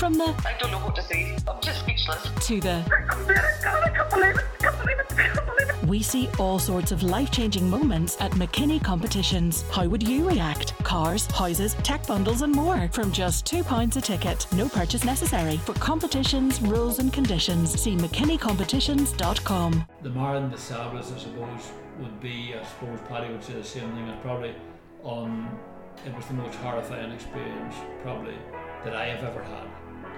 From the I don't know what to say. I'm just speechless. to the I can't believe it. I can't believe it. I can't believe it. we see all sorts of life changing moments at McKinney competitions. How would you react? Cars, houses, tech bundles, and more from just £2 a ticket. No purchase necessary. For competitions, rules, and conditions, see McKinneycompetitions.com. The Marathon des Sables, I suppose, would be, I suppose Paddy would say the same thing, it's probably on, it was the most horrifying experience probably that I have ever had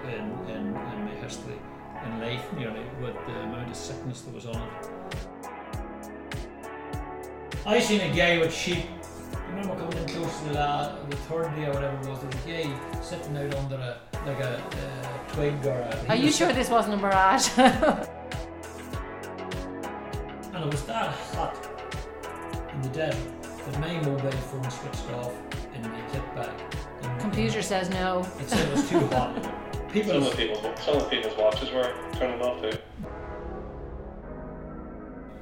in, in, in my history, in life nearly, with the amount of sickness that was on it. I seen a guy with sheep, you remember coming in close to the, la- the third day or whatever it was, there was a guy sitting out under a, like a, uh twig or a... Are you sure this wasn't a mirage? And it was that hot in the desert that my mobile phone switched off in my kit bag. And Computer says no. It said it was too hot. People, Some of the people's some of the people's watches were turning off too.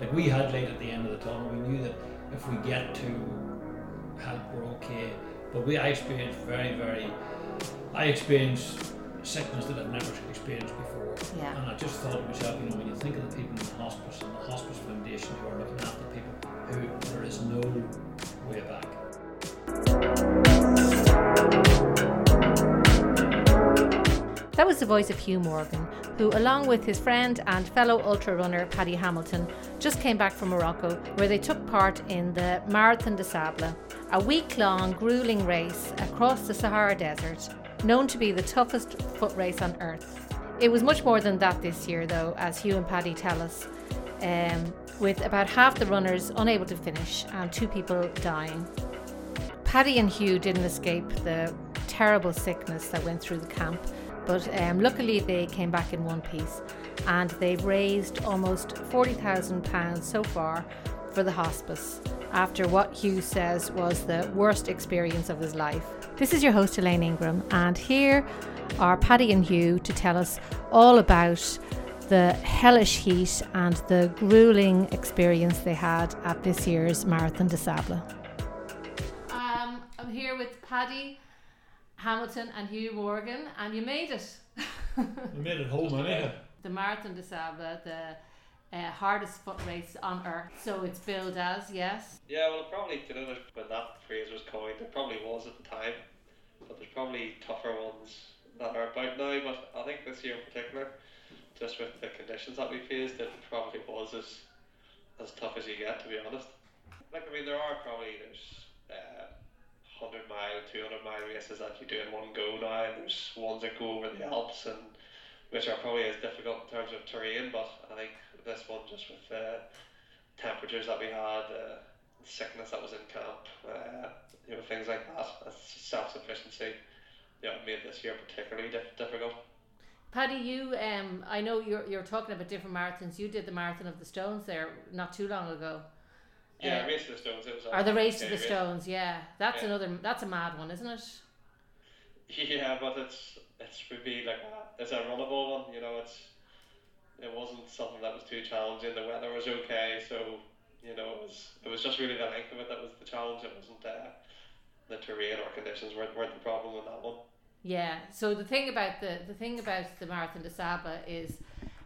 like we had light at the end of the tunnel. We knew that if we get to help, we're okay. But we, I experienced very, very, I experienced sickness that I've never experienced before. Yeah. And I just thought to myself, you know, when you think of the people in the hospice and the hospice foundation who are looking after people who there is no way back. That was the voice of Hugh Morgan, who, along with his friend and fellow ultra runner Paddy Hamilton, just came back from Morocco, where they took part in the Marathon des Sables, a week long, grueling race across the Sahara Desert, known to be the toughest foot race on earth. It was much more than that this year, though, as Hugh and Paddy tell us, um, with about half the runners unable to finish and two people dying. Paddy and Hugh didn't escape the terrible sickness that went through the camp, but um, luckily they came back in one piece and they've raised almost £40,000 so far for the hospice after what Hugh says was the worst experience of his life. This is your host, Elaine Ingram, and here are Paddy and Hugh to tell us all about the hellish heat and the grueling experience they had at this year's Marathon des Sables. Um, I'm here with Paddy Hamilton and Hugh Morgan, and you made it. We made it home anyhow. the Marathon des Sables, the uh, hardest foot race on earth. So it's billed as, yes. Yeah, well, it probably you know there's- when that phrase was coined, it probably was at the time, but there's probably tougher ones that are about now. But I think this year in particular, just with the conditions that we faced, it probably was as as tough as you get, to be honest. Like I mean, there are probably there's 100 mile, 200 mile races that you do in one go now, and there's ones that go over the Alps, and which are probably as difficult in terms of terrain, but I think this one, just with the temperatures that we had, uh, sickness that was in camp, uh, you know, things like that, self sufficiency, yeah, made this year particularly diff- difficult. Paddy, you, um, I know you're, you're talking about different marathons. You did the Marathon of the Stones there not too long ago. Yeah, Uh, race to the stones. It was Or the Race to 100K the Stones, yeah. That's Yeah. another, that's a mad one, isn't it? Yeah, but it's it's would be like a, it's a runnable one. You know, it's it wasn't something that was too challenging. The weather was okay, so you know it was it was just really the length of it that was the challenge. It wasn't uh, the terrain or conditions weren't, weren't the problem in that one. Yeah. So the thing about the the thing about the Marathon des Sables is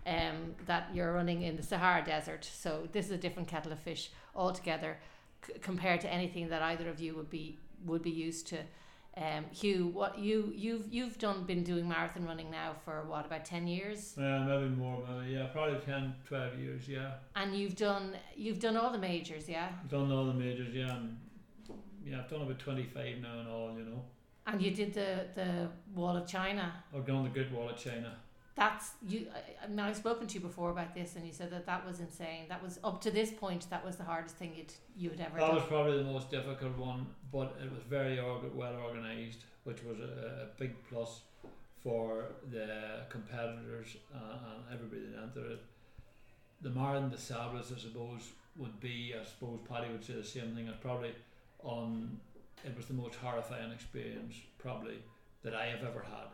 um, that you're running in the Sahara Desert. So this is a different kettle of fish altogether c- compared to anything that either of you would be would be used to. Um, Hugh, what you you've you've done been doing marathon running now for what about ten years, Yeah, maybe more, maybe, yeah, probably 10, 12 years, yeah. and you've done you've done all the majors, yeah, I've done all the majors, yeah, and yeah, I've done about 25 now and all, you know. and you did the the Wall of China. I've done the Good Wall of China. That's you. I, I mean, I've spoken to you before about this, and you said that that was insane. That was up to this point. That was the hardest thing you'd you had ever That done. was probably the most difficult one, but it was very org- well organised, which was a, a big plus for the competitors uh, and everybody that entered it. The Marathon des Sables I suppose, would be, I suppose Paddy would say the same thing, it's probably on, it was the most horrifying experience probably that I have ever had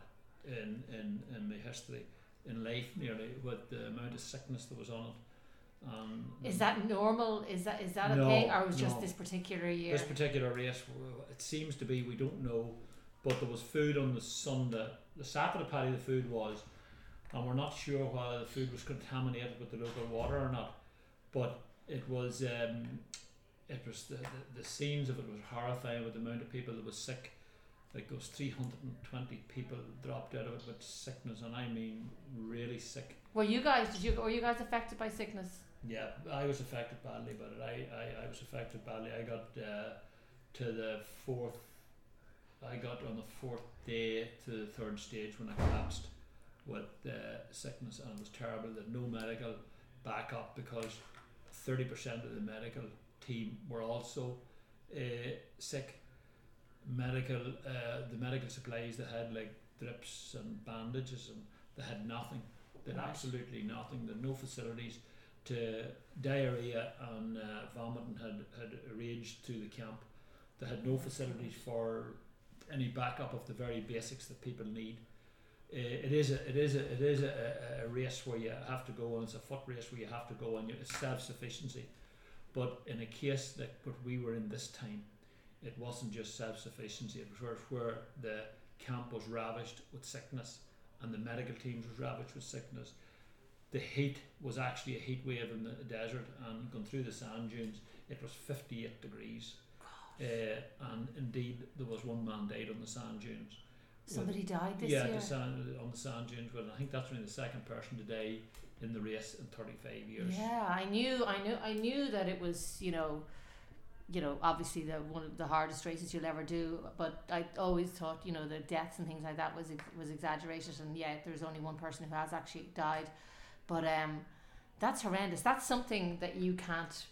in, in, in my history, in life nearly, with the amount of sickness that was on it. Um, Is that normal? Is that is that No, okay, or was just this particular year? this particular race, it seems to be we don't know but there was food on the Sunday. The Saturday paddy, the food was, and we're not sure whether the food was contaminated with the local water or not. But it was, um, it was the, the, the scenes of it was horrifying with the amount of people that was sick. Like those 320 people dropped out of it with sickness, and I mean really sick. Were you guys? Did you? Were you guys affected by sickness? Yeah, I was affected badly by it. I, I, I was affected badly. I got uh, to the fourth. I got on the fourth day to the third stage when I collapsed with uh, sickness, and it was terrible. That no medical backup because thirty percent of the medical team were also uh, sick. Medical, uh, the medical supplies they had like drips and bandages, and they had nothing. They had Right. absolutely nothing. They had no facilities to diarrhea and uh, vomiting had, had raged through the camp. They had no facilities for any backup of the very basics that people need. Uh, it is a it is a it is a, a, race where you have to go and it's a foot race where you have to go and it's self sufficiency. But in a case that what we were in this time, it wasn't just self sufficiency. It was where, where the camp was ravished with sickness and the medical teams was ravished with sickness. The heat was actually a heat wave in the desert and going through the sand dunes. It was 58 degrees. Uh, and indeed there was one man died on the sand dunes. Somebody died this yeah year. the sand, on the sand dunes but I think that's only the second person to die in the race in 35 years. Yeah, I knew, I knew, I knew that it was, you know, you know, obviously the one of the hardest races you'll ever do. But I always thought, you know, the deaths and things like that was was exaggerated, and yet there's only one person who has actually died. But um, that's horrendous. That's something that you can't,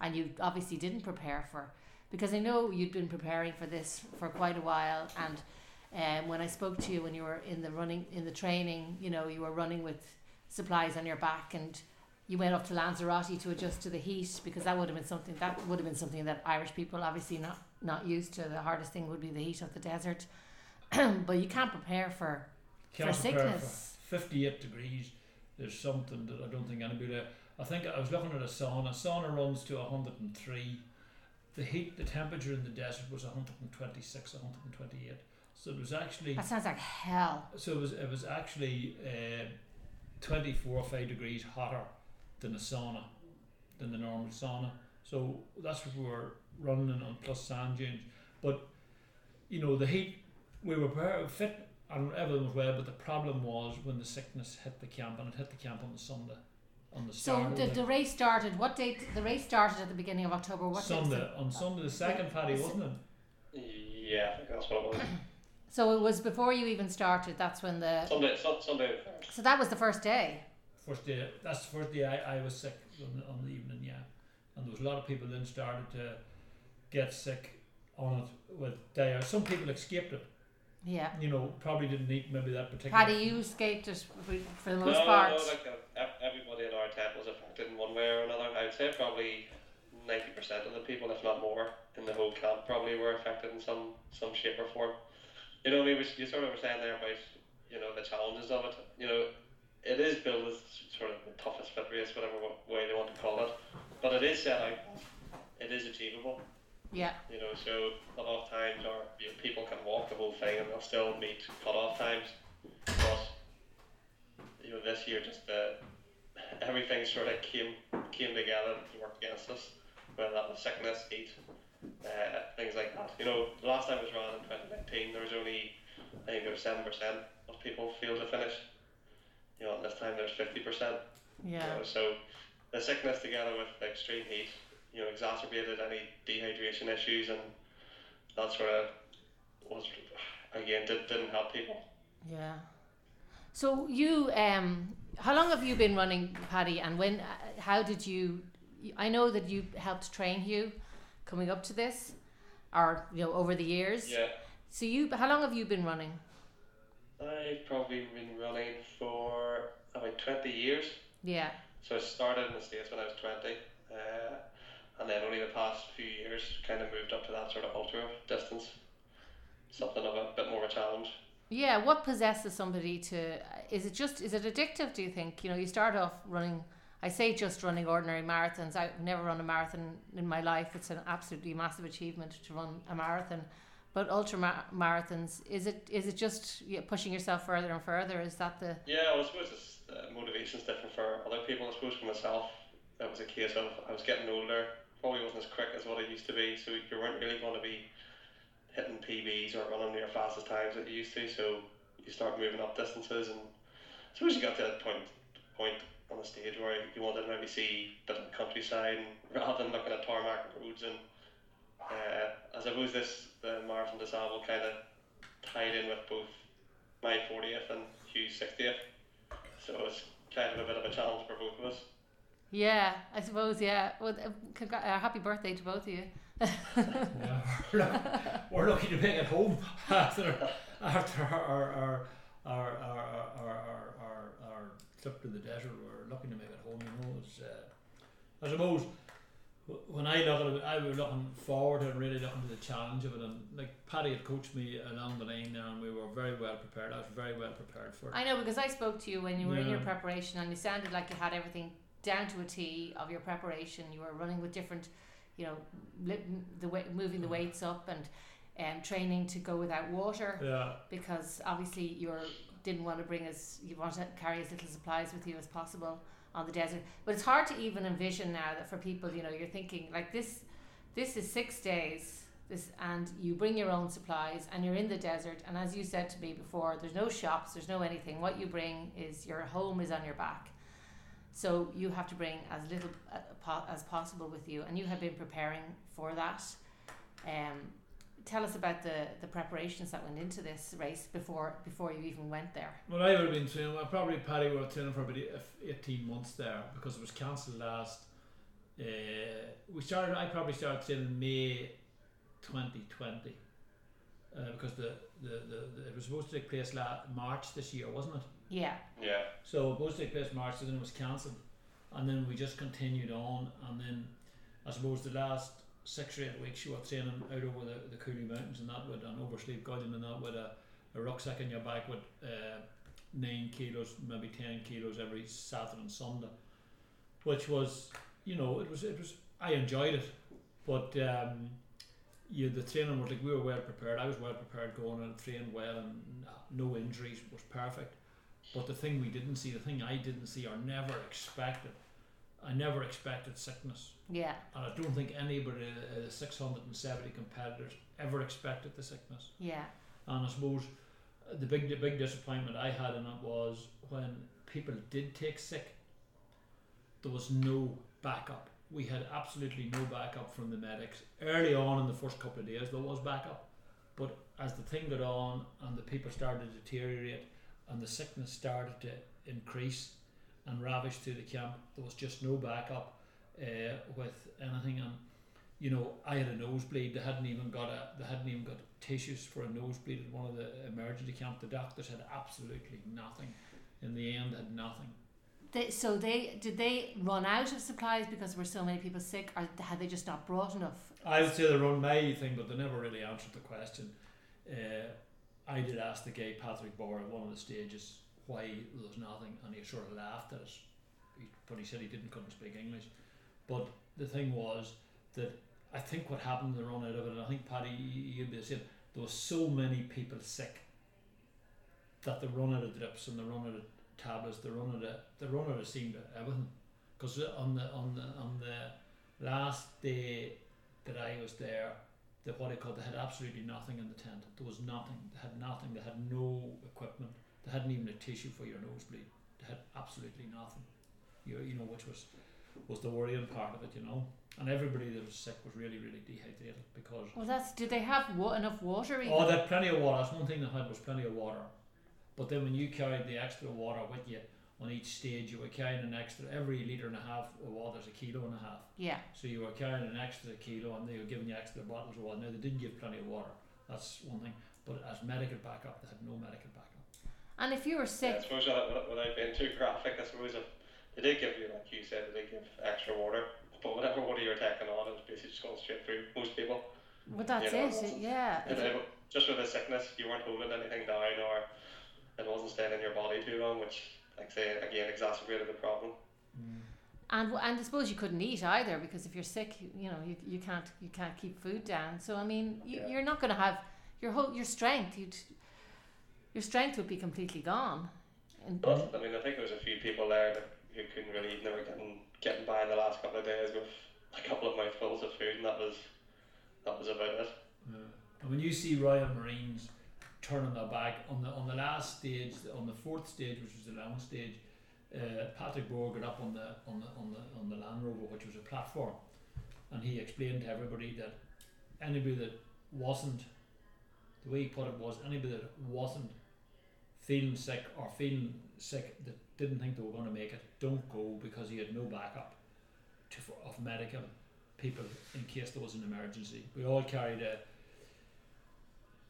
and you obviously didn't prepare for, because I know you'd been preparing for this for quite a while. And um, when I spoke to you when you were in the running in the training, you know, you were running with supplies on your back and you went up to Lanzarote to adjust to the heat because that would have been something that would have been something that Irish people obviously not not used to. The hardest thing would be the heat of the desert, but you can't prepare for Can't for prepare sickness. for 58 degrees there's something that I don't think anybody I think I was looking at a sauna A sauna runs to 103 the heat the temperature in the desert was 126 128 so it was actually That sounds like hell. so it was it was actually uh, 24 or 5 degrees hotter than a sauna than the normal sauna so that's what we were running on plus sand dunes but you know the heat we were very fit and everything was well but the problem was when the sickness hit the camp and it hit the camp on the Sunday on the So start the, of the the race started. What date? The race started at the beginning of October. What date was Sunday it? on Sunday the second paddy wasn't it Yeah, I think that's what it was. So it was before you even started. That's when the. Sunday, Sun- Sunday. So that was the first day. First day, that's the first day I, I was sick on the, on the evening, yeah. And there was a lot of people then started to get sick on it with dire. Some people escaped it, Yeah. you know, probably didn't eat maybe that particular. Paddy, you escaped it for, for the most no, part. no, like uh, everybody in our tent was affected in one way or another. I would say probably ninety percent of the people, if not more, in the whole camp probably were affected in some some shape or form. You know, I mean, we, you sort of were saying there about you know the challenges of it. You know, it is billed as sort of the toughest fit race, whatever way they want to call it, but it is set out. It is achievable. yeah. You know, so cut off times are you know, people can walk the whole thing and they'll still meet cut off times. But you know, this year just the everything sort of came came together to work against us. Whether that was sickness, heat, uh, things like that. You know, the last time it was run in 2019, there was only I think there was seven percent of people failed to finish. You know, and this time there's fifty percent. You Yeah. know, so the sickness together with extreme heat, you know, exacerbated any dehydration issues, and that sort of was again did, didn't help people. Yeah. So you, um, how long have you been running, Paddy? And when, uh, how did you? I know that you helped train Hugh, coming up to this, or you know over the years. Yeah, So you, how long have you been running? I've probably been running for about twenty years. Yeah. So I started in the states when I was twenty, uh, and then only the past few years kind of moved up to that sort of ultra distance, something of a bit more of a challenge. Yeah. What possesses somebody to? Is it just? Is it addictive? Do you think? You know, you start off running. I say just running ordinary marathons. I've never run a marathon in my life. It's an absolutely massive achievement to run a marathon. But ultra ma- marathons, is it is it just pushing yourself further and further? Is that the Yeah, I suppose it's, uh, motivation's different for other people. I suppose for myself, that was a case of I was getting older, probably wasn't as quick as what I used to be, so you weren't really going to be hitting PBs or running your fastest times that you used to. So you start moving up distances, and I suppose you got to that point point on the stage where you wanted to maybe see a bit of the countryside rather than looking at tarmac roads and uh, I suppose this the marathon des Sables kind of tied in with both my 40th and Hugh's 60th. So it's kind of a bit of a challenge for both of us. yeah? I suppose yeah. Well, uh, congra- uh, happy birthday to both of you. Yeah, we're, lucky, we're lucky to make it home after after our our our our our, our, our, our, our trip to the desert. We're lucky to make it home. You know, it's, uh, I suppose wh- when I look at it, I was looking forward and really looking to the challenge of it. And like Paddy had coached me along the line there, and we were very well prepared. I was very well prepared for it. I know because I spoke to you when you were in your preparation, and you sounded like you had everything down to a T of your preparation. You were running with different, you know, li- the way, moving the weights up and um, training to go without water yeah, because obviously you didn't want to bring as you want to carry as little supplies with you as possible on the desert. But it's hard to even envision now that for people, you know, you're thinking like this. This is six days. This and you bring your own supplies and you're in the desert. And as you said to me before, there's no shops, there's no anything. What you bring is your home is on your back. So you have to bring as little uh, as possible with you, and you have been preparing for that. Um, tell us about the, the preparations that went into this race before before you even went there. Well, I would have been training. Well, probably Paddy were training for about eighteen months there because it was cancelled last. Uh, we started. I probably started training May, twenty twenty, uh, because the, the, the, the it was supposed to take place last March this year, wasn't it? Yeah, Yeah. So it was supposed to take place March, and then it was cancelled, and then we just continued on, and then I suppose the last six or eight weeks you were training out over the, the Cooley Mountains and that with an over Slieve Gullion and that with a, a rucksack in your back with uh, nine kilos, maybe ten kilos every Saturday and Sunday, which was you know it was it was I enjoyed it, but um, you the training was like we were well prepared. I was well prepared going and trained well and no injuries was perfect. But the thing we didn't see, the thing I didn't see or never expected, I never expected sickness. yeah, And I don't think anybody, uh, 670 competitors, ever expected the sickness. yeah, And I suppose the big, the big disappointment I had in it was when people did take sick, there was no backup. We had absolutely no backup from the medics. Early on in the first couple of days, there was backup. But as the thing got on and the people started to deteriorate and the sickness started to increase and ravage through the camp, there was just no backup uh, with anything. And you know, I had a nosebleed. They hadn't even got a. They hadn't even got tissues for a nosebleed at one of the emergency camp. The doctors had absolutely nothing. In the end, had nothing. They, so they did they run out of supplies because there were so many people sick, or had they just not brought enough? I would say they run my thing, but they never really answered the question. Uh, I did ask the guy Patrick Bauer at one of the stages why there was nothing, and he sort of laughed at us. He, but he said he didn't couldn't speak English. But the thing was that I think what happened the run out of it, and I think Paddy, you- you'd be the same. There was so many people sick that the run out of drips and the run out of tablets, the run out of the run out of seemed everything. Because on the on the on the last day that I was there, the what I called they had absolutely nothing in the tent. There was nothing. They had nothing. They had no equipment. They hadn't even a tissue for your nosebleed. They had absolutely nothing. You you know which was was the worrying part of it. You know, and everybody that was sick was really really dehydrated because Well, that's did they have wa- enough water? Even? Oh, they had plenty of water. That's one thing they had was plenty of water. But then when you carried the extra water with you on each stage, you were carrying an extra every litre and a half of water is a kilo and a half. yeah, So you were carrying an extra kilo and they were giving you extra bottles of water. Now they didn't give plenty of water. That's one thing. But as medical backup, they had no medical backup. And if you were Yeah, I suppose without, without- being too graphic, I suppose if they did give you, like you said, they did give extra water, but whatever water you're taking on, it was basically just going straight through most people. well, that's Yeah, it. that's- Yeah, then just with the sickness, you weren't holding anything down or it wasn't staying in your body too long, which, like I say, again exacerbated the problem. Mm. and and I suppose you couldn't eat either because if you're sick, you, you know you, you can't you can't keep food down. So I mean, you, Yeah. you're not going to have your whole your strength, you'd your strength would be completely gone. But I mean, I think there was a few people there that who couldn't really, they were getting getting by in the last couple of days with a couple of mouthfuls of food, and that was that was about it. Yeah. And when you see Royal Marines turning their back on the on the last stage, on the fourth stage, which was the lounge stage, uh, Patrick Bauer got up on the on the on the on the Land Rover, which was a platform, and he explained to everybody that anybody that wasn't, the way he put it was anybody that wasn't feeling sick or feeling sick that didn't think they were going to make it, don't go because he had no backup to, of medical people in case there was an emergency. We all carried a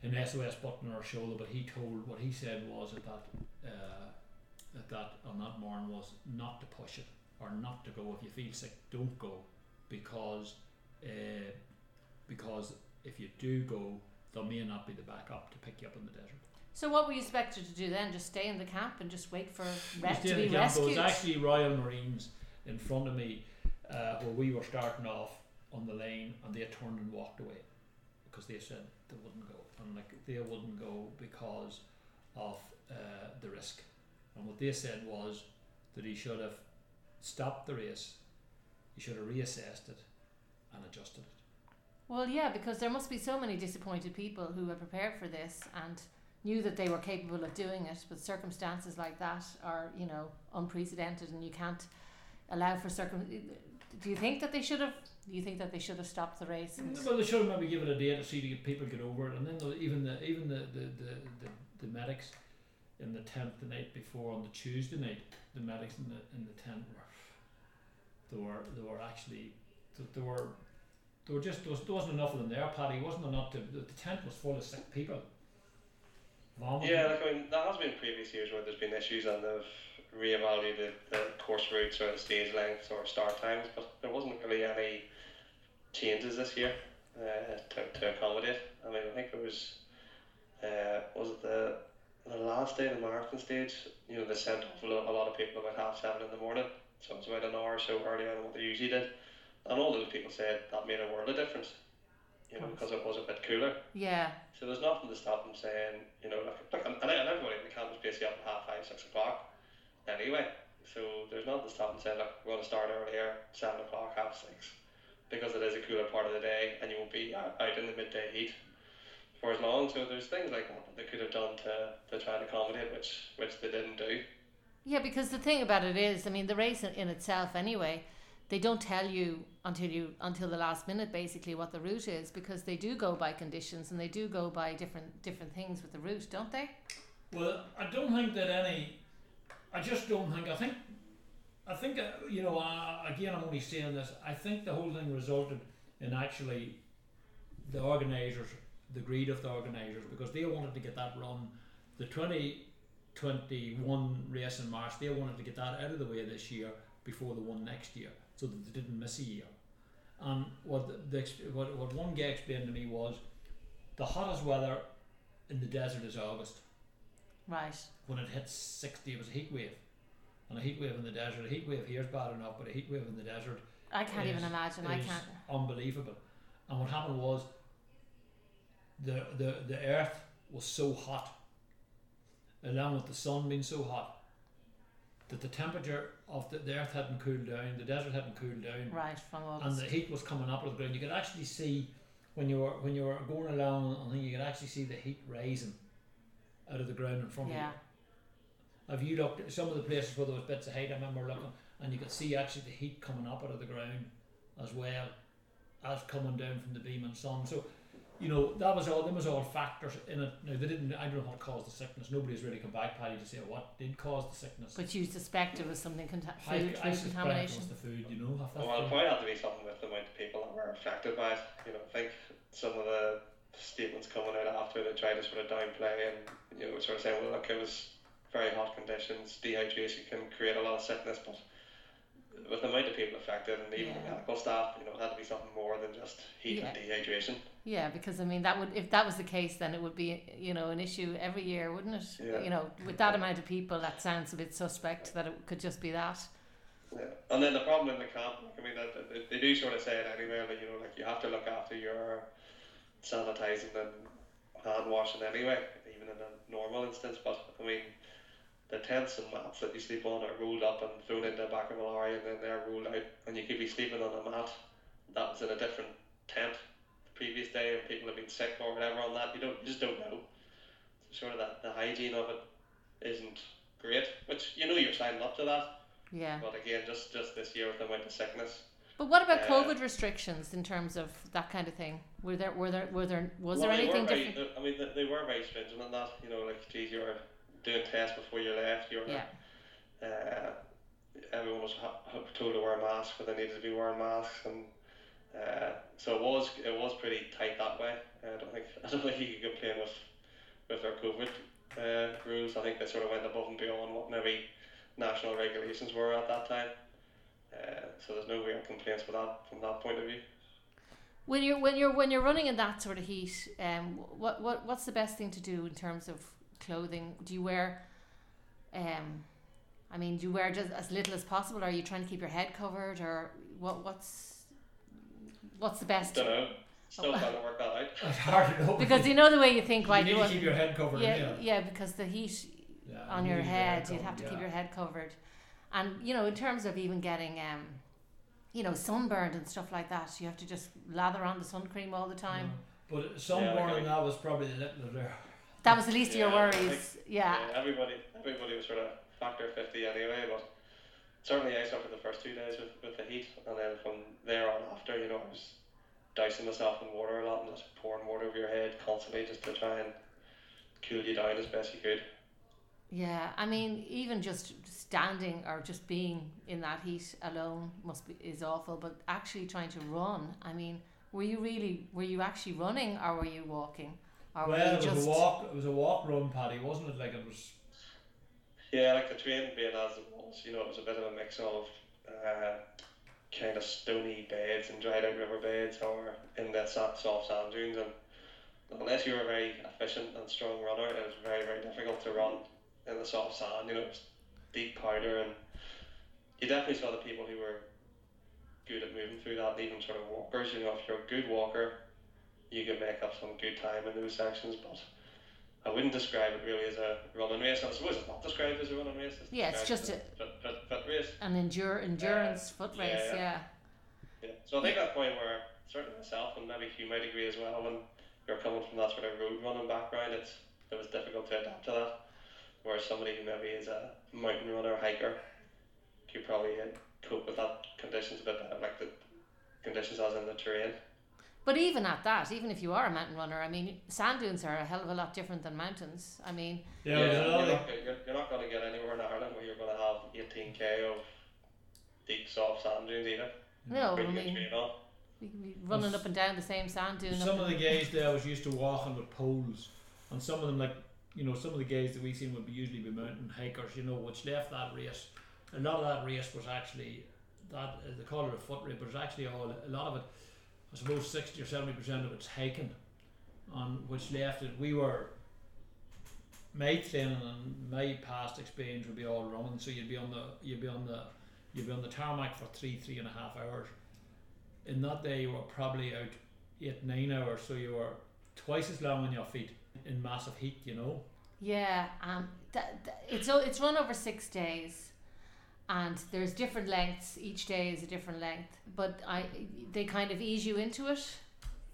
an SOS button on our shoulder, but he told what he said was that that, uh, that that on that morning was not to push it or not to go. If you feel sick, don't go because uh, because if you do go, there may not be the backup to pick you up in the desert. So, what were you expected to do then? Just stay in the camp and just wait for We to be the camp. There rescued? was actually Royal Marines in front of me uh, where we were starting off on the lane, and they turned and walked away because they said they wouldn't go, and like they wouldn't go because of uh, the risk. And what they said was that he should have stopped the race, he should have reassessed it, and adjusted it. Well, yeah, because there must be so many disappointed people who had prepared for this and knew that they were capable of doing it, but circumstances like that are, you know, unprecedented, and you can't allow for circum. Do you think that they should have? Do you think that they should have stopped the race? And Well, they should have maybe given a day to see get people get over it, and then the, even the even the the, the, the, the medics in the tent the night before on the Tuesday night, the medics in the in the tent were they were they were actually they were there were just there, was, wasn't enough of them there. Paddy wasn't enough to the, the tent was full of sick people. Vomiting. Yeah, like I mean, there has been previous years where there's been issues and they've reevaluated the course routes or the stage lengths or start times, but there wasn't really any changes this year uh, to, to accommodate. I mean, I think it was, uh, was it the, the last day of the marathon stage, you know, they sent off a lot, a lot of people about half seven in the morning, so it was about an hour or so earlier than what they usually did. And all those people said that made a world of difference, you know, because it was a bit cooler. yeah, So there's nothing to stop them saying, you know, like, like and, and everybody in the camp was basically up at half five, six o'clock anyway. So there's nothing to stop them saying, look, we're going to start earlier, seven o'clock, half six, because it is a cooler part of the day and you won't be out in the midday heat for as long. So there's things like that that they could have done to, to try and accommodate, which which they didn't do. yeah. Because the thing about it is, I mean, the race in, in itself, anyway, they don't tell you until you until the last minute, basically, what the route is, because they do go by conditions and they do go by different different things with the route, don't they? Well, I don't think that any. I just don't think. I think. I think uh, you know. Again, I'm only saying this. I think the whole thing resulted in actually the organisers, the greed of the organisers, because they wanted to get that run, the 2021 race in March. They wanted to get that out of the way this year before the one next year, so that they didn't miss a year. And what the, the what, what one guy explained to me was, the hottest weather in the desert is August Right. when it hits 60, it was a heat wave. And a heat wave in the desert, a heat wave here is bad enough, but a heat wave in the desert I can't even is- imagine. I can't. unbelievable. And what happened was the, the, the earth was so hot, along with the sun being so hot, that the temperature of the, the earth hadn't cooled down, the desert hadn't cooled down, Right from and the heat was coming up out of the ground. You could actually see when you were when you were going along, I think you could actually see the heat rising out of the ground in front Yeah. of you. Have you looked at some of the places where there was bits of heat? I remember looking, and you could see actually the heat coming up out of the ground as well as coming down from the beaming sun. So, you know, that was all. Them was all factors in it. Now they didn't. I don't know what caused the sickness. Nobody's really come back, Paddy, to say what did cause the sickness. But you suspect it was something conta- I, food, I food suspect it contamination. was the food. You know, have Well, it probably had to be something with the amount of people that were affected by it. You know, I think some of the statements coming out after they tried to sort of downplay and you know sort of saying, well, look, it was very hot conditions, dehydration can create a lot of sickness, but with the amount of people affected and even the Yeah. medical staff, you know, it had to be something more than just heat and dehydration. Yeah, because I mean that would if that was the case, then it would be you know an issue every year, wouldn't it? Yeah. You know, with that amount of people, that sounds a bit suspect that it could just be that. Yeah. And then the problem in the camp, I mean, that they, they do sort of say it anyway, that you know, like you have to look after your sanitizing and hand washing anyway, even in a normal instance. But I mean, the tents and mats that you sleep on are rolled up and thrown into the back of a lorry, and then they're rolled out, and you could be sleeping on a mat that was in a different tent the previous day, and people have been sick or whatever on that. You don't, you just don't know. So sort of that the hygiene of it isn't great, which you know you're signing up to that. Yeah. But again, just just this year with the amount of sickness, But what about Uh, COVID restrictions in terms of that kind of thing? Were there were there were there was Well, there anything very, different? I mean, they, were very stringent on that. You know, like, geez, you were doing tests before you left. You were, Yeah. uh, everyone was told to wear masks, but they needed to be wearing masks, and uh, so it was it was pretty tight that way. I don't think I don't think you could complain with with their COVID uh, rules. I think they sort of went above and beyond what maybe national regulations were at that time. Uh, so there's no real complaints with that from that point of view. When you're when you're when you're running in that sort of heat, um, what what what's the best thing to do in terms of clothing? Do you wear, um, I mean, do you wear just as little as possible? Or are you trying to keep your head covered, or what? What's what's the best? Don't know. Still Oh. trying to work that out. It's hard to know. Because you know the way you think, you right? need you to keep your head covered. yeah, yeah. yeah, because the heat Yeah, on you your need to head, you'd have to keep your head covered, and you know, in terms of even getting um, you know, sunburned and stuff like that, you have to just lather on the sun cream all the time. Yeah. But sunburn Yeah, like and that was probably the little there. That was the least of your Yeah, worries. Yeah. everybody, everybody was sort of factor fifty anyway, but certainly I suffered the first two days with, with the heat, and then from there on after, you know, I was dousing myself in water a lot and just pouring water over your head constantly just to try and cool you down as best you could. Yeah, I mean, even just standing or just being in that heat alone must be is awful. But actually trying to run, I mean, were you really were you actually running or were you walking, or well, it was just a walk. It was a walk run, Paddy, wasn't it? Like it was. Yeah, like the train being as it was, you know, it was a bit of a mix of uh, kind of stony beds and dried out river beds or in the sa- soft sand dunes. And unless you were a very efficient and strong runner, it was very, very difficult to run in the soft sand. You know, it was deep powder, and you definitely saw the people who were good at moving through that, even sort of walkers. You know, if you're a good walker, you could make up some good time in those sections, but. I wouldn't describe it really as a running race. I suppose it's not described as a running race. It's Yeah, it's just a fit, fit, fit race. an endure endurance foot race? yeah. Yeah. Yeah. So I think that point where certainly myself and maybe Hugh might agree as well when you're coming from that sort of road running background, it's it was difficult to adapt to that. Whereas somebody who maybe is a mountain runner, hiker, could probably uh, cope with that conditions a bit better, like the conditions as in the terrain. But even at that, even if you are a mountain runner, I mean, sand dunes are a hell of a lot different than mountains. I mean, Yeah, yeah, it was a you're, not, you're, you're not going to get anywhere in Ireland where you're going to have 18k of deep soft sand dunes either. no, I Pretty good mean, train on. can be running up and down the same sand dune. Some of the guys there was used to walking with poles, and some of them like you know some of the guys that we've seen would be usually be mountain hikers, you know, which left that race. A lot of that race was actually that uh, they call it a foot race, but it's actually all a lot of it. I suppose sixty or seventy percent of it's hiking, on which left it. We were my training and my past experience would be all running, so you'd be on the you'd be on the you'd be on the tarmac for three three and a half hours. In that day, you were probably out eight nine hours, so you were twice as long on your feet in massive heat. You know. Yeah, um, th- th- it's it's run over six days, and there's different lengths. Each day is a different length, but I they kind of ease you into it.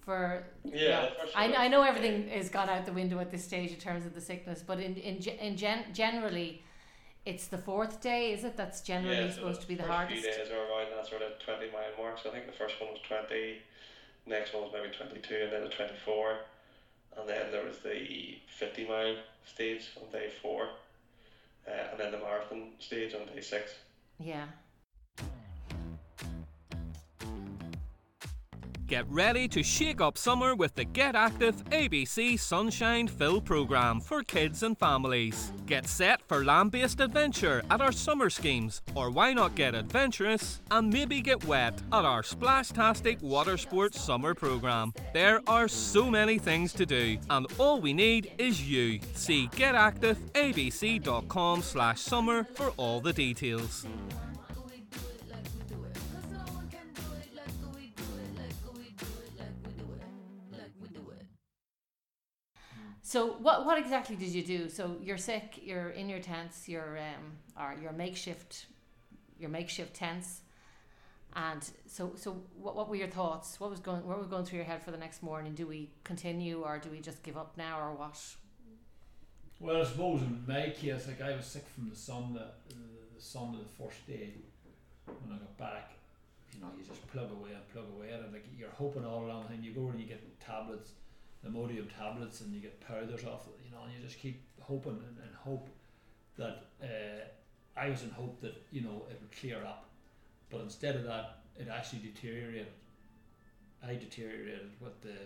For Yeah, the first I, I know everything has gone out the window at this stage in terms of the sickness, but in in in gen- generally, it's the fourth day, is it? That's generally Yeah, so supposed to be the hardest. few days are around that sort of 20 mile mark. So I think the first one was 20, next one was maybe 22, and then a 24. And then there was the 50 mile stage on day four, uh, and then the marathon stage on day six. Yeah. Get ready to shake up summer with the Get Active ABC Sunshine Fill program for kids and families. Get set for land based adventure at our summer schemes, or why not get adventurous and maybe get wet at our Splashtastic Water Sports summer program? There are so many things to do, and all we need is you. See getactiveabc.com slash summer for all the details. So what what exactly did you do? So you're sick. You're in your tents. Your um or your makeshift, your makeshift tents. And so so what, what were your thoughts? What was going what was going through your head for the next morning? Do we continue or do we just give up now or what? Well, I suppose in my case, like I was sick from the sun, the, the sun the first day when I got back. You know, you just plug away and plug away and. Like you're hoping all along and. You go and you get tablets, Imodium tablets, and you get powders off. You know, and you just keep hoping and, and hope that. Uh, I was in hope that you know it would clear up, but instead of that, it actually deteriorated. I deteriorated with the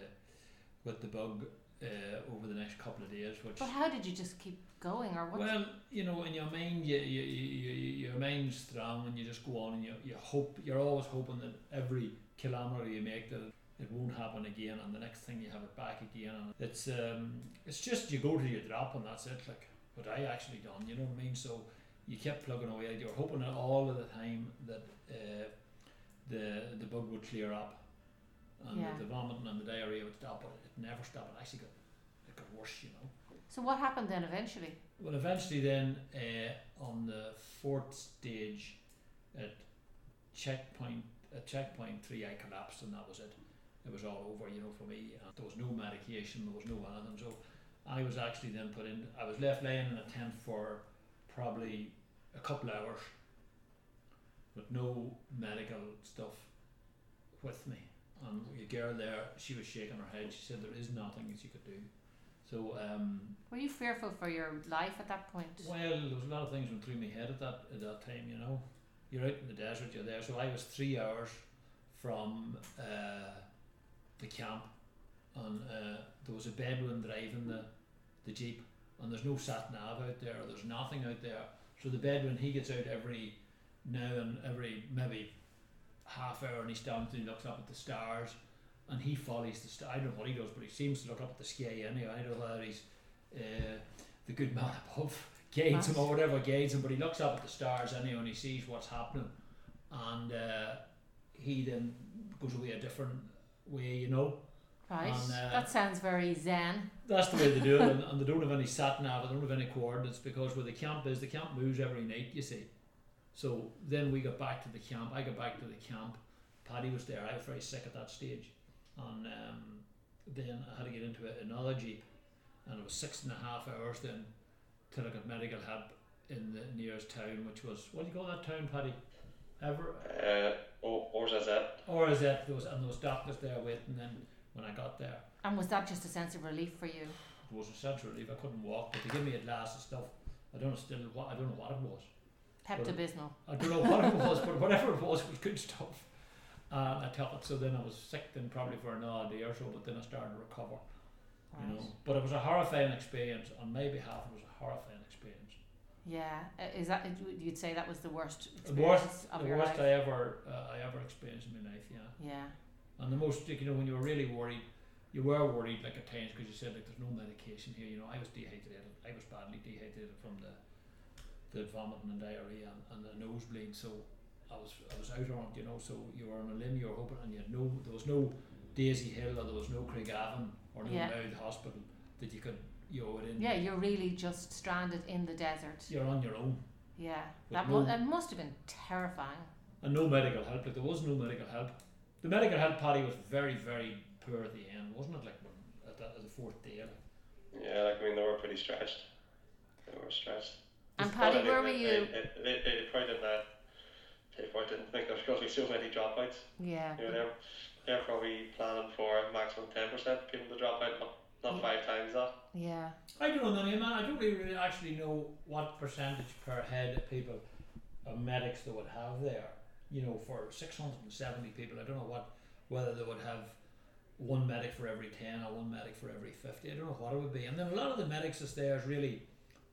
with the bug uh, over the next couple of days, which But how did you just keep going or what? well, you know, in your mind, you, you, you, you, your mind's strong, and you just go on, and you, you hope you're always hoping that every kilometre you make that it won't happen again, and the next thing you have it back again. And it's um, it's just you go to your drop, and that's it. Like what I actually done, you know what I mean? So you kept plugging away. You were hoping all of the time that uh, the the bug would clear up, and Yeah. the, vomiting and the diarrhea would stop, but it never stopped. It actually got it got worse, you know. so what happened then eventually? Well, eventually, then uh, on the fourth stage, at checkpoint at checkpoint three, I collapsed, and that was it. It was all over, you know, for me. And there was no medication, there was no anything. So I was actually then put in. I was left laying in a tent for probably a couple hours, with no medical stuff with me. And the girl there, she was shaking her head. She said there is nothing that you could do. So. Um, Were you fearful for your life at that point? well, there was a lot of things went through my head at that at that time. You know, you're out in the desert, you're there. So I was three hours from uh, the camp, and uh, there was a Bedouin driving the the jeep, and there's no sat nav out there. There's nothing out there. So the Bedouin he gets out every now and every maybe half hour, and he stands and he looks up at the stars. And he follows the star. I don't know what he does, but he seems to look up at the sky anyway. I don't know whether he's uh, the good man above guides him or whatever guides him, but he looks up at the stars anyway and he sees what's happening, and uh, he then goes away a different way, you know. Right. And, uh, that sounds very zen. That's the way they do it, and, and they don't have any sat nav, they don't have any coordinates because where the camp is, the camp moves every night, you see. So then we got back to the camp. I got back to the camp. Paddy was there. I was very sick at that stage, and um, then I had to get into a, another jeep, and it was six and a half hours then till I got medical help in the nearest town, which was what do you call that town, Paddy? Ever Uh, or, or is that? or is it there was and there was doctors there waiting. Then when I got there, And was that just a sense of relief for you? it was a sense of relief. I couldn't walk, but they gave me a glass of stuff. I don't know still what I don't know what it was. Pepto Bismol. I don't know what it was, but whatever it was, it was good stuff. Uh, I took it, so then I was sick then probably for another day or so, but then I started to recover. You know, but it was a horrifying experience on my behalf. It was a horrifying experience. Yeah. Is that you'd say that was the worst The worst, of the your worst life? I ever, uh, I ever experienced in my life. Yeah, Yeah. and the most, you know, when you were really worried, you were worried like at times because you said like there's no medication here. You know, I was dehydrated. I was badly dehydrated from the the vomiting and diarrhea and, and the nosebleed. So I was I was out on it, you know. So you were on a limb, you were hoping, and you had no there was no Daisy Hill or there was no Craigavon or no Yeah. Hospital that you could you know it in. Yeah, you're really just stranded in the desert. You're on your own Yeah. With That mu- no- that must have been terrifying. and no medical help. Like there was no medical help. The medical help, Paddy, was very very poor at the end, wasn't it? Like at, that, at the fourth day. Like, Yeah, like I mean, they were pretty stretched. They were stretched. And Paddy, I where think were they- you? They, they, they, they probably didn't. Uh, they probably didn't think there was going to be so many dropouts. Yeah. You know, they're, they're probably planning for a maximum ten percent people to drop out, not, not five times that. Yeah. I don't know, Nanny, man. I don't really, really actually know what percentage per head of people of medics they would have there. You know, for six hundred and seventy people, I don't know what whether they would have one medic for every ten or one medic for every fifty. I don't know what it would be. And then a lot of the medics that's there is really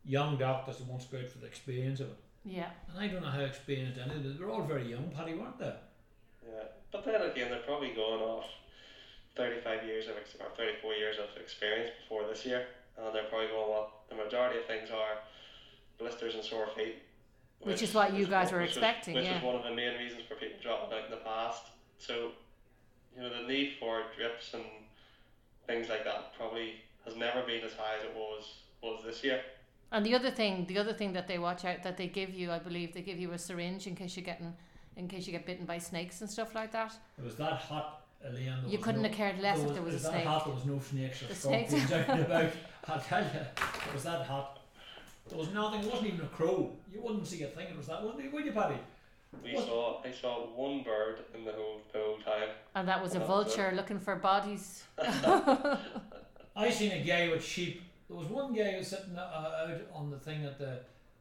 young doctors that wants to go out for the experience of it. Yeah. And I don't know how experienced any of them. They're all very young, Paddy, weren't they? Yeah, but then again, they're probably going off thirty-five years of ex- or thirty-four years of experience before this year, and they're probably going well. The majority of things are blisters and sore feet, Which is what you guys were which was- expecting, which yeah. is one of the main reasons for people dropping out in the past. So, you know, the need for drips and things like that probably has never been as high as it was was this year. And the other thing, the other thing that they watch out that they give you, I believe, they give you a syringe in case you're getting, in case you get bitten by snakes and stuff like that. It was that hot, Elaine. there You couldn't no, have cared less there if there was it a that snake. hot, there was no snakes or The snakes. scorpions out about. I'll tell you, it was that hot. There was nothing. It wasn't even a crow. You wouldn't see a thing. It was that, wasn't it? Would you, Paddy? We What? saw I saw one bird in the whole the whole time. And that was a vulture looking for bodies. I seen a guy with sheep. There was one guy who was sitting uh, out on the thing at the.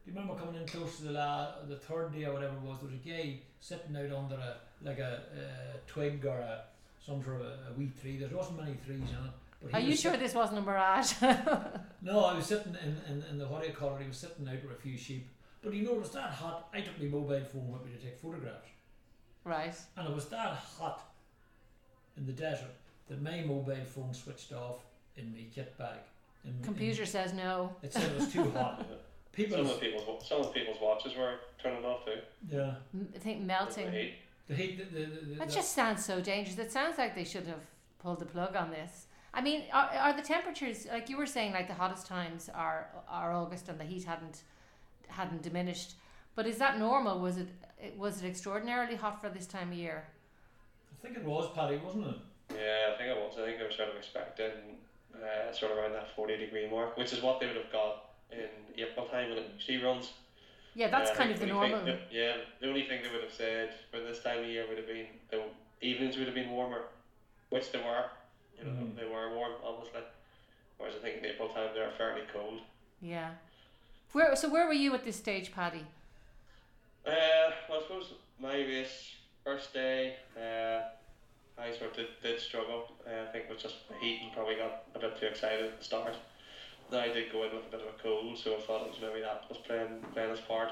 Do you remember coming in close to the la, the third day or whatever it was? There was a guy sitting out under a like a, a twig or a some sort of a, a wee tree. There wasn't many trees in it. But Are he you was sure sit- this wasn't a mirage? No, I was sitting in, in, in the what do you call it? He was sitting out with a few sheep. But you know, it was that hot. I took my mobile phone with me to take photographs, right. and it was that hot in the desert that my mobile phone switched off in my kit bag. In, in- Computer says no. it said it was too hot. People, Some of people's some of people's watches were turning off too. yeah, I think with the melting. Heat. the heat. The, the, the, That the- just sounds so dangerous. It sounds like they should have pulled the plug on this. I mean, are, are the temperatures like you were saying? Like the hottest times are are August, and the heat hadn't hadn't diminished. But is that normal? Was it it- was it extraordinarily hot for this time of year? I think it was Paddy, wasn't it? Yeah, I think it was. I think they was sort of expecting uh, sort of around that forty degree mark, which is what they would have got in April time when it usually runs. Yeah, that's I kind of think the only normal. thing- yeah, the only thing they would have said for this time of year would have been the evenings would have been warmer, which they were. You know, Mhm. they were warm, obviously. Whereas I think in April time they were fairly cold. Yeah. Where so where were you at this stage, Paddy? Uh, well, I suppose my race first day, uh, I sort of did, did struggle. Uh, I think it was just the heat and probably got a bit too excited at the start. Then I did go in with a bit of a cold, so I thought it was maybe that was playing playing its part.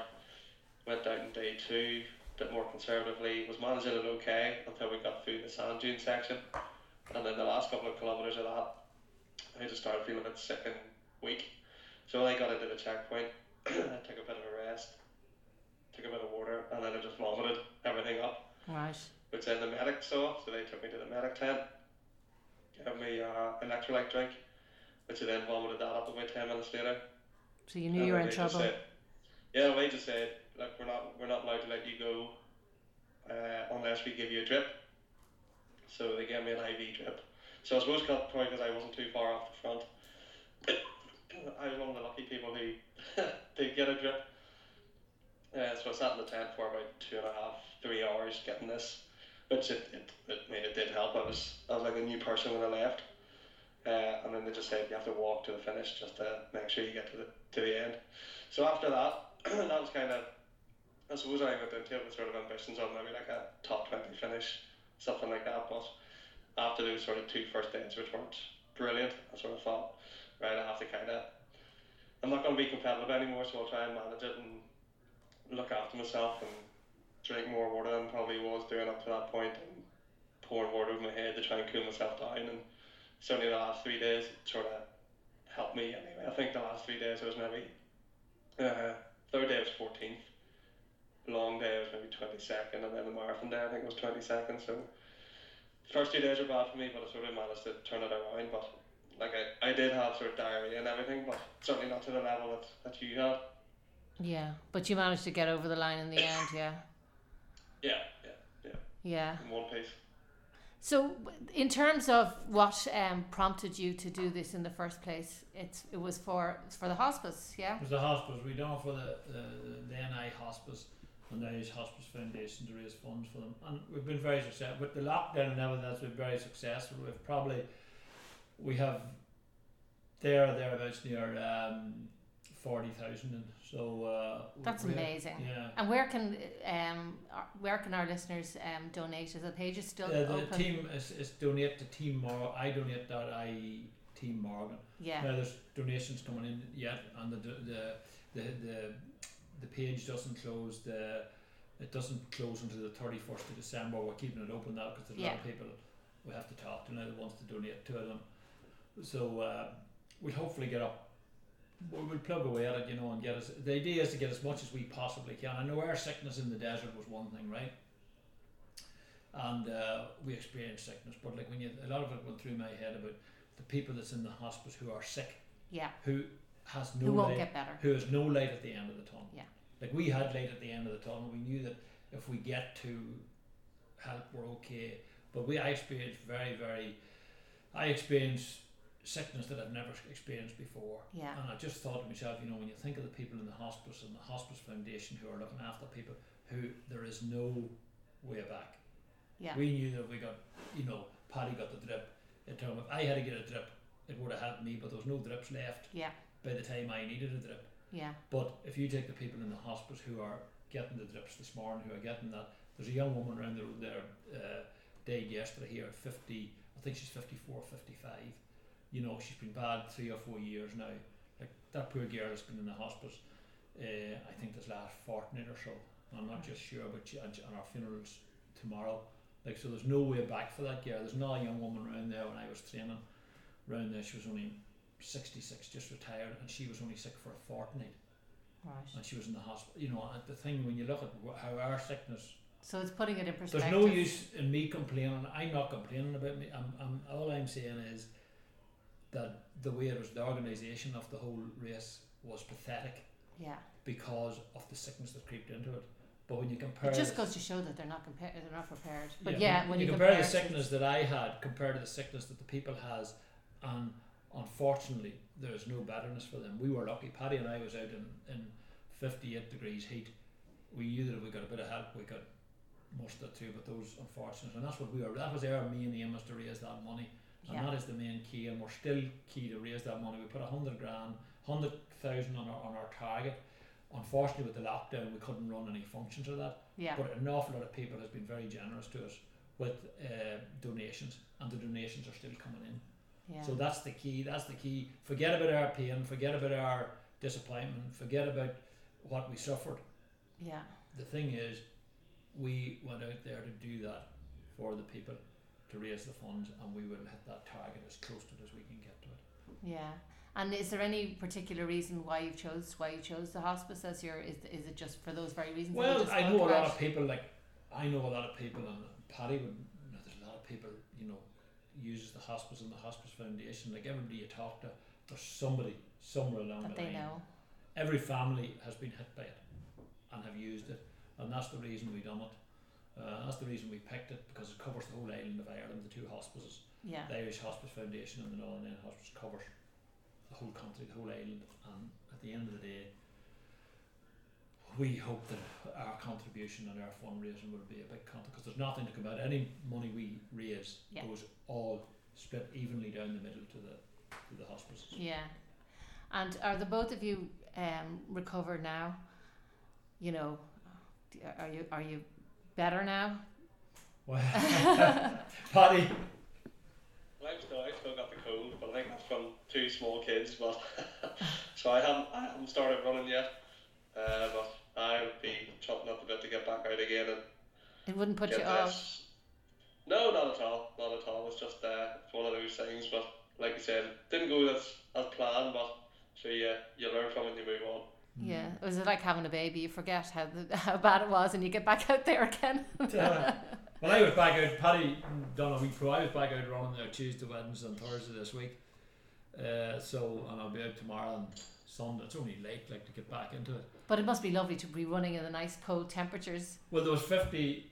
Went out in day two, a bit more conservatively. Was managing it okay until we got through the sand dune section, and then the last couple of kilometres of that, I just started feeling a bit sick and weak. So when I got into the checkpoint, I took a bit of a rest took a bit of water, and then I just vomited everything up, Right. which then the medic saw. So they took me to the medic tent, gave me uh, electrolyte drink, which I then vomited that up about ten minutes later. So you knew And you were in trouble. Said, yeah, they just said, look, we're not we're not allowed to let you go uh, unless we give you a drip. So they gave me an IV drip. So I suppose got probably because I wasn't too far off the front. I was one of the lucky people who did get a drip. Uh, so I sat in the tent for about two and a half, three hours getting this, which it, it, it, I mean, it did help. I was, I was like a new person when I left. Uh, and then they just said you have to walk to the finish just to make sure you get to the, to the end. So after that, that was kind of, I suppose I went into it with sort of ambitions of maybe like a top 20 finish, something like that. But after those sort of two first days, which weren't brilliant, I sort of thought, right, I have to kind of, I'm not going to be competitive anymore, so I'll try and manage it and look after myself and drink more water than probably was doing up to that point and pouring water over my head to try and cool myself down. And certainly the last three days sort of helped me anyway. I think the last three days was maybe, uh, third day was 14th, long day was maybe 22nd, and then the marathon day I think was 22nd. So first two days were bad for me, but I sort of managed to turn it around. But like I, I did have sort of diarrhea and everything, but certainly not to the level that, that you had. Yeah, but you managed to get over the line in the end. Yeah. Yeah, yeah, yeah, Yeah. in one piece. So, in terms of what um, prompted you to do this in the first place, it's it was for it's for the hospice, yeah. It was the hospice. We done it for the, the, the NI Hospice and the Irish Hospice Foundation to raise funds for them. And we've been very successful. With the lockdown and everything, that's been very successful. We've probably, we have there or thereabouts near um, 40,000. And so, uh, That's amazing. Yeah. And where can um our- where can our listeners um donate? Is the page is still Uh, the open? team is, is donate to Team Morgan. I donate that I Team Morgan. yeah. Now there's donations coming in yet, and the the the the, the page doesn't close. The it doesn't close until the thirty first of December. We're keeping it open now because there's a lot of people we have to talk to now that wants to donate to them. So uh, we'll hopefully get up. We- We'll plug away at it, you know, and get us. The idea is to get as much as we possibly can. I know air sickness in the desert was one thing, right? And uh, we experienced sickness, but like when you, a lot of it went through my head about the people that's in the hospice who are sick, Yeah. who has no Who won't light, get better. who has no light at the end of the tunnel. Yeah. Like we had light at the end of the tunnel. We knew that if we get to help, we're okay. But we, I experienced very, very, I experienced sickness that I've never experienced before. Yeah. And I just thought to myself, you know, when you think of the people in the hospice and the hospice foundation who are looking after people who there is no way back. Yeah. We knew that we got, you know, Paddy got the drip. It told him if I had to get a drip, it would have helped me, but there was no drips left Yeah. by the time I needed a drip. Yeah. But if you take the people in the hospice who are getting the drips this morning, who are getting that, there's a young woman around the road there, uh, died yesterday here at 50, I think she's 54, 55. You know, she's been bad three or four years now. Like that poor girl has been in the hospice, uh, I think this last fortnight or so. I'm not just sure, but she, and and our funeral's tomorrow. Like, so there's no way back for that girl. There's not a young woman around there when I was training. Around there, she was only 66, just retired, and she was only sick for a fortnight Right. and she was in the hospital. You know, and the thing when you look at how our sickness, So it's putting it in perspective. there's no use in me complaining. I'm not complaining about me. I'm, I'm all I'm saying is that the way it was, the organisation of the whole race was pathetic Yeah. because of the sickness that creeped into it. But when you compare, It just goes to show that they're not compared. They're not prepared. But yeah, yeah, when, you you compare, the sickness that I had compared to the sickness that the people has, and unfortunately there is no betterness for them. We were lucky. Paddy and I was out in, in 58 degrees heat. We knew that if we got a bit of help, we got could muster through. But those unfortunate, and that's what we were. That was our main aim was to raise that money, and Yeah. that is the main key. And we're still key to raise that money. We put a hundred grand, hundred thousand on our on our target. Unfortunately, with the lockdown, we couldn't run any functions of that. Yeah. But an awful lot of people has been very generous to us with uh, donations, and the donations are still coming in. Yeah. So that's the key. That's the key. Forget about our pain. Forget about our disappointment. Forget about what we suffered. yeah. The thing is, we went out there to do that for the people, to raise the funds, and we will hit that target as close to it as we can get to it. Yeah. And is there any particular reason why you chose why you chose the hospice as your is is it just for those very reasons? Well, I know a lot of people like I know a lot of people, and Paddy would. You know, there's a lot of people, you know, uses the hospice and the hospice foundation. Like everybody you talk to, there's somebody somewhere along that the they line. know. Every family has been hit by it, and have used it, and that's the reason we done it. Uh, that's the reason we picked it because it covers the whole island of Ireland. The two hospices, Yeah. the Irish Hospice Foundation and the Northern Ireland Hospice, covers the whole country, the whole island. And at the end of the day, we hope that our contribution and our fundraising will be a big contribution because there's nothing to come out. Any money we raise Yeah. goes all split evenly down the middle to the to the hospices. Yeah. And are the both of you um, recovered now? You know, are you are you better now? Well, Paddy, Well, I've still, I've still got the cold, but I think that's from two small kids. But so I haven't, I haven't started running yet. Uh, but I would be chopping up a bit to get back out again and It wouldn't put get you off. No, not at all. Not at all. It's just uh, it's one of those things. But like you said, didn't go as as planned. But so yeah, you learn from it and you move on. Yeah. It was it like having a baby? You forget how the, how bad it was, and you get back out there again. Uh, well, I was back out. Paddy done a week pro. I was back out running there Tuesday, Wednesday, and Thursday this week. Uh, so, and I'll be out tomorrow and Sunday. It's only late, like to get back into it. but it must be lovely to be running in the nice cold temperatures. Well, there was fifty.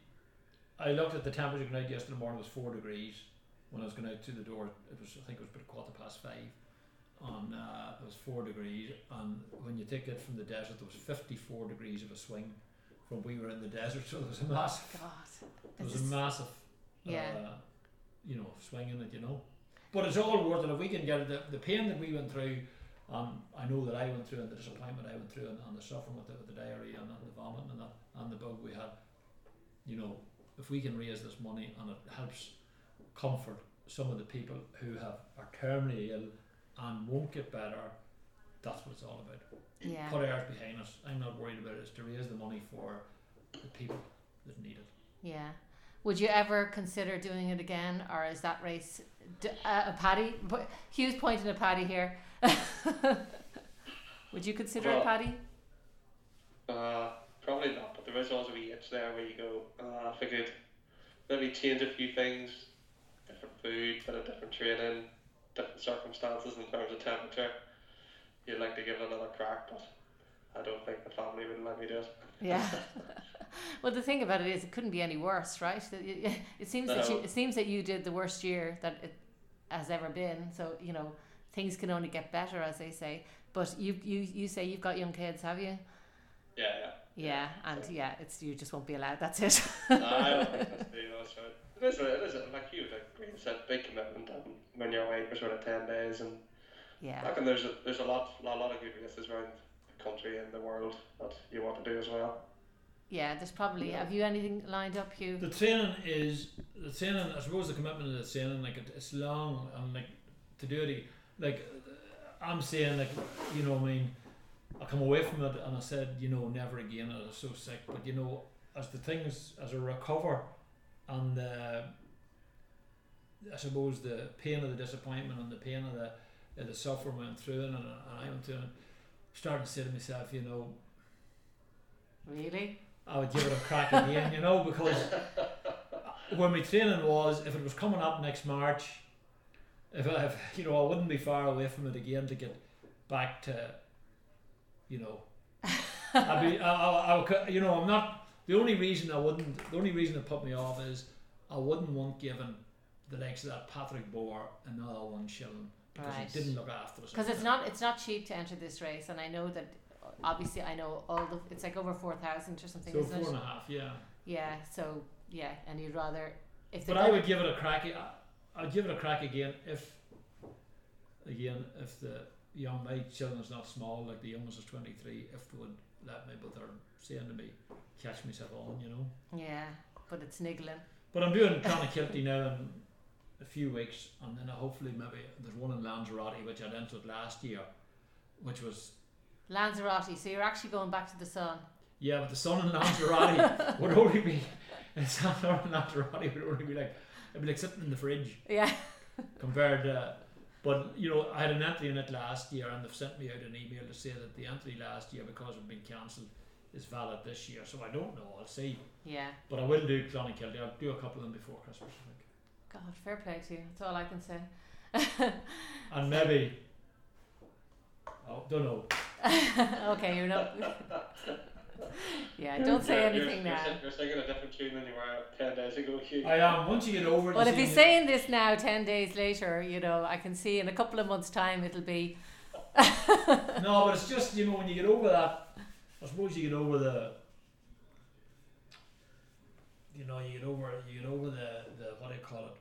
I looked at the temperature going out yesterday morning. It was four degrees when I was going out to the door. It was, I think, it was about a quarter past five, and uh, it was four degrees. And when you take it from the desert, there was fifty-four degrees of a swing from we were in the desert. So there was a massive. God. There was a massive, Yeah. uh, you know, swing in it, you know. But it's all worth it if we can get it. The, the pain that we went through, um, I know that I went through, and the disappointment I went through, and, and the suffering with the, with the diarrhea and, and the vomiting and that, and the bug we had. You know, if we can raise this money and it helps comfort some of the people who have are terminally ill and won't get better, that's what it's all about. Yeah. Put ours behind us. I'm not worried about it. It's to raise the money for the people that need it. Yeah. Would you ever consider doing it again, or is that race uh, a Paddy? But Hugh's pointing a Paddy here. Would you consider it, Well- Paddy? Uh, probably not, but there is always a wee itch there where you go, uh, if I could maybe change a few things, different food, bit of different training, different circumstances in terms of temperature, you'd like to give it another crack, but I don't think the family would let me do it. Yeah. well, the thing about it is, it couldn't be any worse, right? It seems that you, it seems that you did the worst year that it has ever been. So you know, things can only get better, as they say. But you, you, you say you've got young kids, have you? Yeah, yeah. Yeah, and yeah, it's you just won't be allowed. That's it. No, I don't think that's the, you know, so it is a, it is a, like you, like Green said, big commitment and when you're away for sort of 10 days and yeah. I reckon there's a, there's a lot, a lot of good races around the country and the world that you want to do as well. Yeah, there's probably. Have you anything lined up, Hugh? The training is the training. I suppose the commitment of the training, like it, it's long and like to do it. Like I'm saying, like you know, I mean, I come away from it and I said, you know, never again. I was so sick, but you know, as the things as I recover, and uh, I suppose the pain of the disappointment and the pain of the of the suffering went through and, and I went through it. Starting to say to myself, you know, Really? I would give it a crack again, you know, because when my training was, if it was coming up next March, if I, if, you know, I wouldn't be far away from it again to get back to, you know, I'd be, I, I, I would, you know, I'm not. The only reason I wouldn't, the only reason it put me off is I wouldn't want giving the likes of that Patrick Bauer another one shilling because Right. he didn't look after us. Because it's not it's not cheap to enter this race, and I know that. Obviously, I know all the. It's like over four thousand or something, so isn't four it? and a half, yeah. Yeah. So yeah, and you'd rather if they But I would give it a crack. I, I'd give it a crack again if, again, if the young my children's not small, like the youngest is twenty three. If they would let me, but they're saying to me, catch myself on, you know. Yeah, but it's niggling. But I'm doing kind of Clonakilty now in a few weeks, and then hopefully maybe there's one in Lanzarote which I'd entered last year, which was Lanzarote. So you're actually going back to the sun. yeah, but the sun in Lanzarote would only be in Lanzarote would only be like it'd be like sitting in the fridge. Yeah. compared to but you know I had an entry in it last year and they've sent me out an email to say that the entry last year because it had been cancelled is valid this year so I don't know I'll see Yeah. but I will do Clonakilty I'll do a couple of them before Christmas I think. God, fair play to you. That's all I can say. and maybe oh don't know okay, you're not. yeah, don't say You're- anything you're, now. You're, you're singing a different tune than you were 10 days ago, Hugh. I am once you get over it Well, if he's it- saying this now, ten days later, you know, I can see in a couple of months' time it'll be. no but it's just you know when you get over that I suppose you get over the you know you get over you get over the, the what do you call it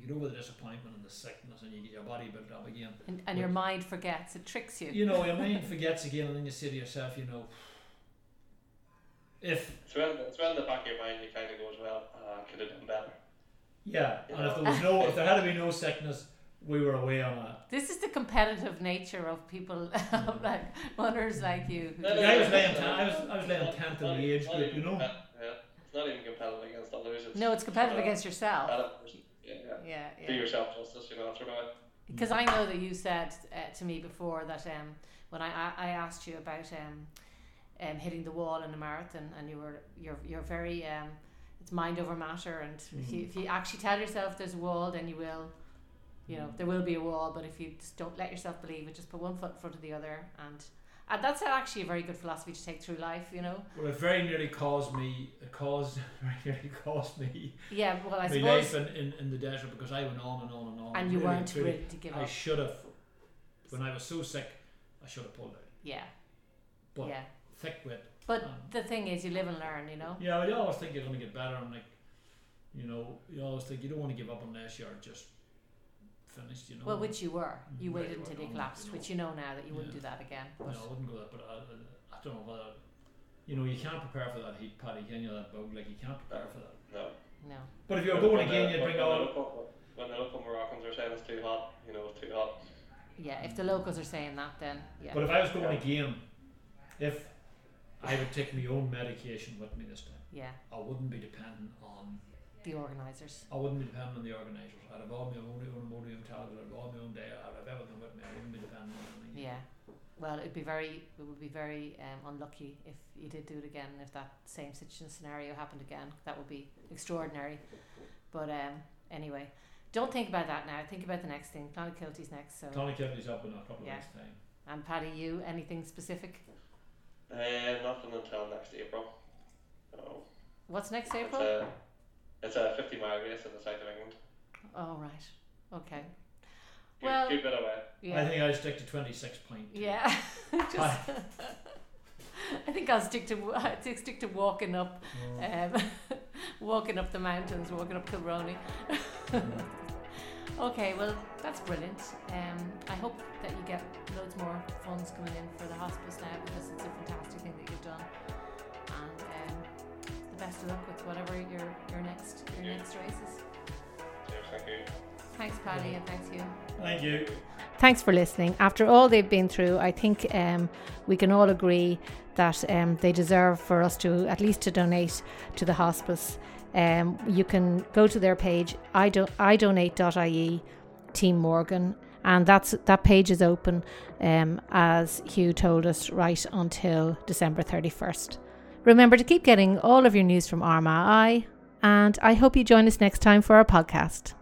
you get over the disappointment and the sickness and you get your body built up again And, and your mind forgets, it tricks you. you know, your mind forgets again, and then you say to yourself, you know, if It's when, it's when in the back of your mind you kind of go as well, uh, could have done better. yeah, and if there was no, if there had to be no sickness, we were away on a. This is the competitive nature of people like runners like you. who No, Yeah, I was no, laying no, ten- I was- I was laying it's tenth in the age group, even you know. Yeah, it's not even competitive against others. It's No, it's competitive against yourself. competitive. Yeah, yeah. Yeah, Do yeah. yourself justice, you know, sort of. Because I know that you said uh, to me before that um, when I, I I asked you about um, um, hitting the wall in a marathon, and you were you're you're very um, it's mind over matter, and if you if you actually tell yourself there's a wall, then you will. You know there will be a wall, but if you just don't let yourself believe it, just put one foot in front of the other, and and that's actually a very good philosophy to take through life. You know. Well, it very nearly caused me. It caused very nearly caused me Yeah. Well, I my suppose. life in, in, in the desert because I went on and on and on. and you really, weren't really- ready to give I up. I should have. When I was so sick, I should have pulled out. Yeah. But yeah. Thick with But um, the thing is, you live and learn. You know. Yeah, you always think you're going to get better, and like, you know, you always think you don't want to give up unless you're just finished. You know. Well, which you were. You Mm, waited very until well you collapsed, you know. which you know now that you wouldn't Yeah. do that again. no, I wouldn't go that, but I, I, I don't know whether. You know, you can't prepare for that heat, Paddy. Can you? That bug, like you can't prepare for that. No. no. But if you're When going the- again, you when bring the all. local- When the local Moroccans are saying it's too hot, you know, it's too hot. Yeah, if the locals are saying that, then yeah. But if I was going again, if I would take my own medication with me this time, yeah, I wouldn't be dependent on. the organisers. I wouldn't be dependent on the organisers. I'd have all my own own tablets. I'd have all my own day. I'd have everything with me. I wouldn't be dependent on anything. Yeah. Well, it'd be very, it would be very um, unlucky if you did do it again. If that same situation scenario happened again, that would be extraordinary. But um, anyway, don't think about that now. Think about the next thing. Clonakilty's next. So Clonakilty's up in a couple Yeah. of weeks' time. and Paddy, you anything specific? Uh, nothing until next April. So What's next it's April? a it's a 50 mile race in the south of England. Oh right. Okay. Good, Well- good bit away. Yeah. I think I'd stick to 26 point. Yeah. Just, I think I'll stick to I'll stick to walking up, um, walking up the mountains, walking up Kilroney. Okay, well that's brilliant. Um, I hope that you get loads more funds coming in for the hospice now because it's a fantastic thing that you've done. And um, the best of luck with whatever your your next your Yeah. next races. Cheers, thank you. Thanks, Paddy, and thanks you. Thank you. Thanks for listening. After all they've been through, I think um, we can all agree that um, they deserve for us to at least to donate to the hospice. Um, you can go to their page, idonate.ie, Team Morgan, and that's that page is open, um, as Hugh told us, right until December 31st. Remember to keep getting all of your news from Armagh, and I hope you join us next time for our podcast.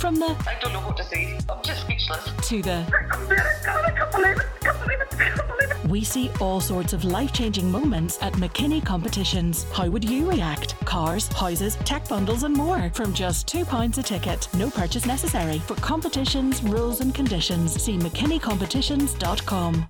From the I don't know what to say. I'm just speechless. to the, I can't believe it. I can't believe it. I can't believe it. we see all sorts of life changing moments at McKinney Competitions. How would you react? Cars, houses, tech bundles, and more from just £2 a ticket. No purchase necessary. For competitions, rules, and conditions, see McKinneycompetitions.com.